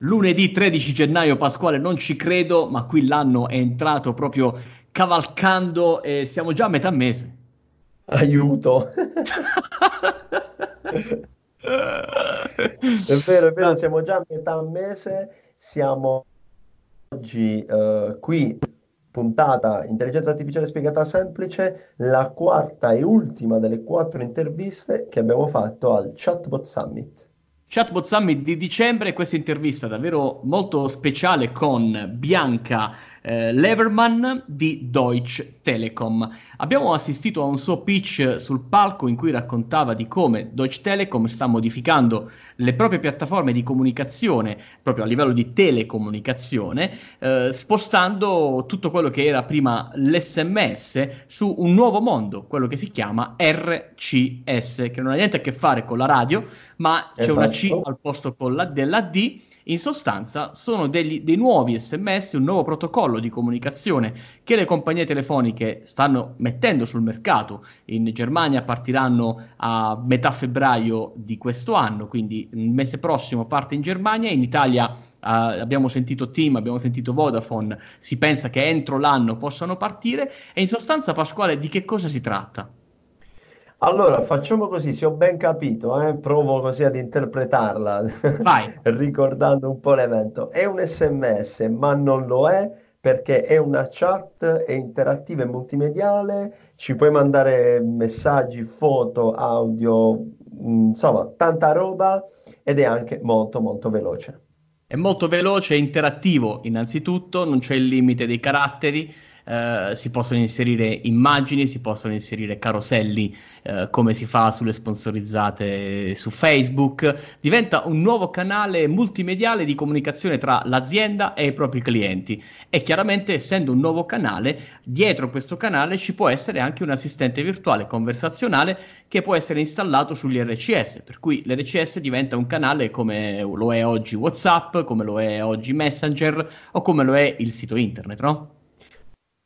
Lunedì 13 gennaio, Pasquale, non ci credo, ma qui l'anno è entrato proprio cavalcando e siamo già a metà mese. Aiuto! è vero, è vero, siamo già a metà mese, siamo oggi uh, qui, puntata Intelligenza Artificiale Spiegata Semplice, la quarta e ultima delle quattro interviste che abbiamo fatto al Chatbot Summit. Chatbot Summit di dicembre, questa intervista davvero molto speciale con Bianca eh, Leverman di Deutsche Telekom. Abbiamo assistito a un suo pitch sul palco in cui raccontava di come Deutsche Telekom sta modificando le proprie piattaforme di comunicazione proprio a livello di telecomunicazione, eh, spostando tutto quello che era prima l'SMS su un nuovo mondo, quello che si chiama RCS, che non ha niente a che fare con la radio, ma esatto. c'è una C esatto. al posto la, della D in sostanza sono degli, dei nuovi sms, un nuovo protocollo di comunicazione che le compagnie telefoniche stanno mettendo sul mercato. In Germania partiranno a metà febbraio di questo anno, quindi il mese prossimo parte in Germania, in Italia Uh, abbiamo sentito Team, abbiamo sentito Vodafone, si pensa che entro l'anno possano partire e in sostanza Pasquale di che cosa si tratta? Allora, facciamo così, se ho ben capito, eh, provo così ad interpretarla, ricordando un po' l'evento. È un SMS, ma non lo è perché è una chat, è interattiva e multimediale, ci puoi mandare messaggi, foto, audio, mm, insomma, tanta roba ed è anche molto molto veloce. È molto veloce e interattivo innanzitutto, non c'è il limite dei caratteri, eh, si possono inserire immagini, si possono inserire caroselli eh, come si fa sulle sponsorizzate su Facebook. Diventa un nuovo canale multimediale di comunicazione tra l'azienda e i propri clienti. E chiaramente, essendo un nuovo canale, dietro questo canale ci può essere anche un assistente virtuale conversazionale che può essere installato sugli RCS. Per cui l'RCS diventa un canale come lo è oggi WhatsApp, come lo è oggi Messenger o come lo è il sito internet, no?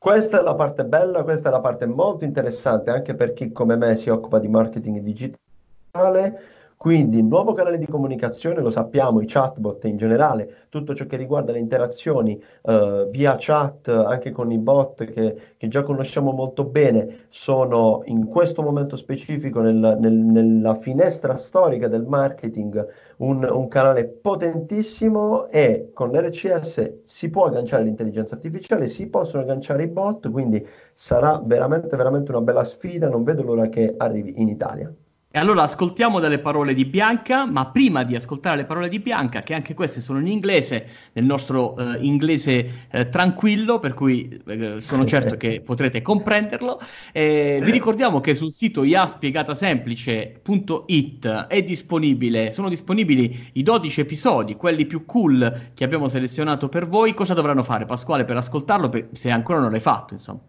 Questa è la parte bella, questa è la parte molto interessante anche per chi come me si occupa di marketing digitale quindi, nuovo canale di comunicazione, lo sappiamo, i chatbot in generale, tutto ciò che riguarda le interazioni eh, via chat, anche con i bot che, che, già conosciamo molto bene, sono in questo momento specifico nel, nel, nella finestra storica del marketing un, un canale potentissimo e con l'RCS si può agganciare l'intelligenza artificiale, si possono agganciare i bot, quindi sarà veramente, veramente una bella sfida, non vedo l'ora che arrivi in Italia. E allora ascoltiamo delle parole di Bianca, ma prima di ascoltare le parole di Bianca, che anche queste sono in inglese, nel nostro uh, inglese uh, tranquillo, per cui uh, sono certo che potrete comprenderlo, eh, vi ricordiamo che sul sito iaspiegatasemplice.it è disponibile, sono disponibili i 12 episodi, quelli più cool che abbiamo selezionato per voi. Cosa dovranno fare, Pasquale, per ascoltarlo, se ancora non l'hai fatto, insomma?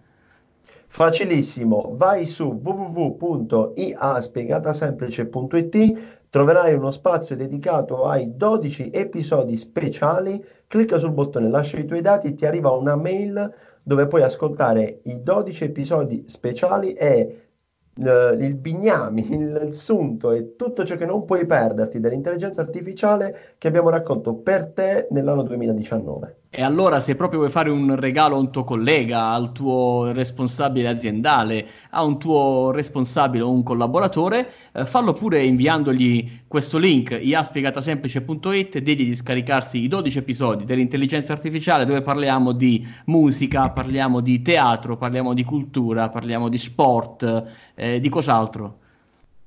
Facilissimo, vai su www.iaspiegatasemplice.it, troverai uno spazio dedicato ai 12 episodi speciali, clicca sul bottone, lascia i tuoi dati e ti arriva una mail dove puoi ascoltare i 12 episodi speciali e uh, il bignami, il, il sunto e tutto ciò che non puoi perderti dell'intelligenza artificiale che abbiamo raccolto per te nell'anno 2019. E allora se proprio vuoi fare un regalo a un tuo collega, al tuo responsabile aziendale, a un tuo responsabile o un collaboratore, eh, fallo pure inviandogli questo link iaspiegatasemplice.it e di scaricarsi i 12 episodi dell'intelligenza artificiale dove parliamo di musica, parliamo di teatro, parliamo di cultura, parliamo di sport, eh, di cos'altro?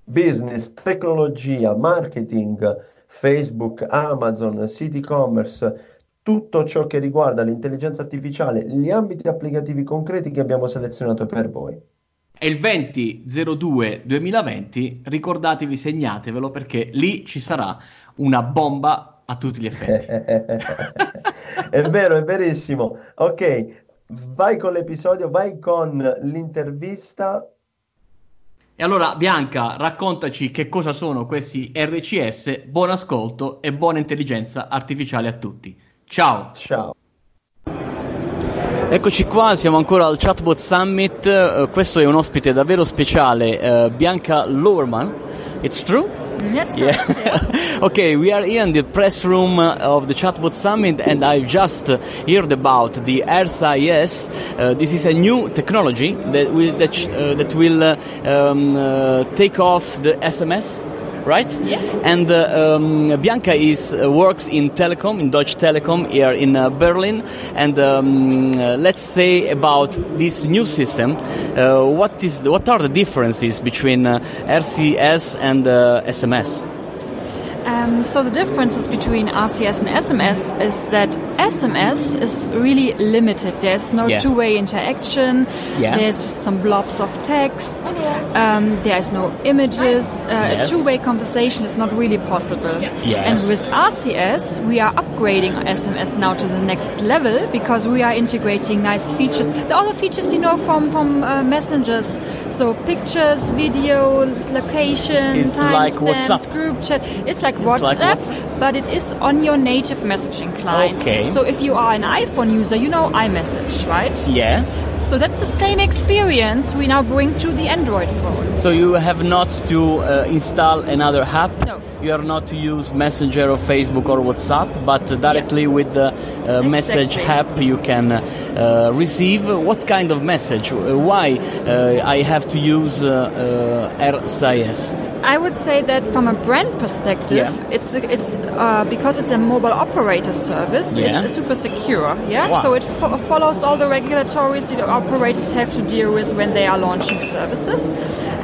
Business, tecnologia, marketing, Facebook, Amazon, City Commerce tutto ciò che riguarda l'intelligenza artificiale, gli ambiti applicativi concreti che abbiamo selezionato per voi. È il 20-02-2020, ricordatevi, segnatevelo perché lì ci sarà una bomba a tutti gli effetti. è vero, è verissimo. Ok, vai con l'episodio, vai con l'intervista. E allora, Bianca, raccontaci che cosa sono questi RCS. Buon ascolto e buona intelligenza artificiale a tutti. Ciao. Ciao. Eccoci qua, siamo ancora al Chatbot Summit. Uh, questo è un ospite davvero speciale, uh, Bianca Lowerman. It's true? That's Yeah. yeah. okay, we are here in the press room uh, of the Chatbot Summit, and I've just heard about the ERSA-IS. Uh, this is a new technology that will that, uh, that will uh, um, uh, take off the SMS. Right? Yes. And uh, um, Bianca is uh, works in telecom, in Deutsche Telekom here in uh, Berlin. And um, let's say about this new system, uh, what is what are the differences between uh, RCS and uh, SMS? Um, so the differences between RCS and SMS is that SMS is really limited. There's no Yeah. two-way interaction. Yeah. There's just some blobs of text. Um, there's no images. Uh, Yes. A two-way conversation is not really possible. Yes. And with RCS, we are upgrading SMS now to the next level because we are integrating nice features. The other features you know from from uh, messengers, so pictures, videos, location, It's like group chat. It's like It's like WhatsApp, WhatsApp. but it is on your native messaging client. Okay. So if you are an iPhone user, you know iMessage, right? Yeah. So that's the same experience we now bring to the Android phone. So you have not to uh, install another app. No. You are not to use Messenger or Facebook or WhatsApp, but directly with the uh, message app you can uh, receive. What kind of message? Why uh, I have to use uh, uh, RCS? I would say that from a brand perspective, Yeah. it's it's uh, because it's a mobile operator service. Yeah. It's super secure. Yeah. Wow. So it fo- follows all the regulatories the operators have to deal with when they are launching services,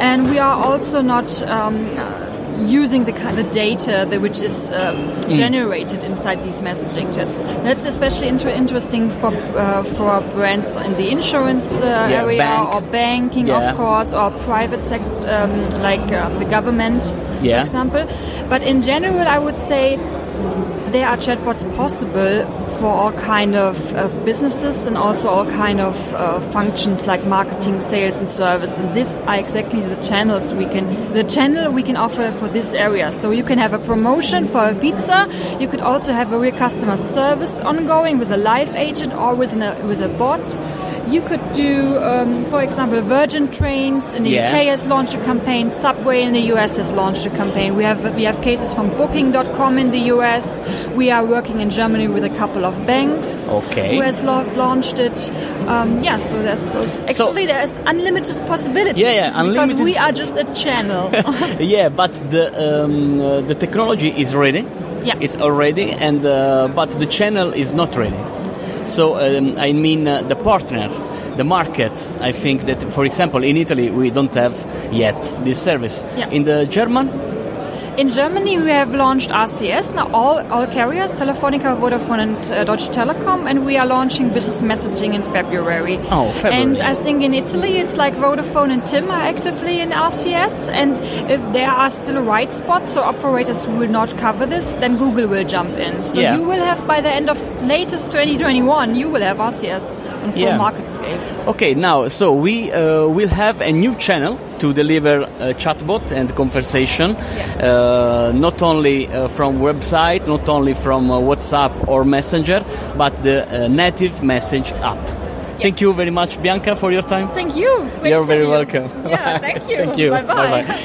and we are also not. Um, uh, Using the of data that which is um, Mm. generated inside these messaging chats, that's especially inter- interesting for uh, for brands in the insurance uh, area bank. or banking, Yeah. of course, or private sector, um, like um, the government Yeah. for example. But in general, I would say there are chatbots possible for all kind of uh, businesses and also all kind of uh, functions like marketing, sales, and service. And these are exactly the channels we can, the channel we can offer for this area. So you can have a promotion for a pizza. You could also have a real customer service ongoing with a live agent or with, an, uh, with a bot. You could do, um, for example, Virgin Trains in the Yeah. UK has launched a campaign. Subway in the US has launched a campaign. We have we have cases from Booking.com in the US. We are working in Germany with a couple of banks Okay. who has launched it. Um, yeah, so there's so actually there's unlimited possibilities. Yeah, yeah, unlimited- Because we are just a channel. yeah, but the um, uh, the technology is ready. Yeah. It's already, and uh, but the channel is not ready. So um, I mean uh, the partner, the market. I think that, for example, in Italy we don't have yet this service. Yeah. In the German, In Germany, we have launched RCS now all all carriers, Telefonica, Vodafone, and uh, Deutsche Telekom, and we are launching business messaging in February. Oh, February. And I think in Italy, it's like Vodafone and TIM are actively in RCS, and if there are still white spots, so operators who will not cover this, then Google will jump in. So Yeah. you will have by the end of latest 2021, you will have RCS on full Yeah. market scale. Okay, now, so we uh, will have a new channel to deliver uh, chatbot and conversation, uh, not only uh, from website, not only from uh, WhatsApp or Messenger, but the uh, native message app. Thank you very much, Bianca, for your time. Thank you. Great You're very you. welcome. Yeah, thank you. Thank you. Bye-bye. Bye-bye.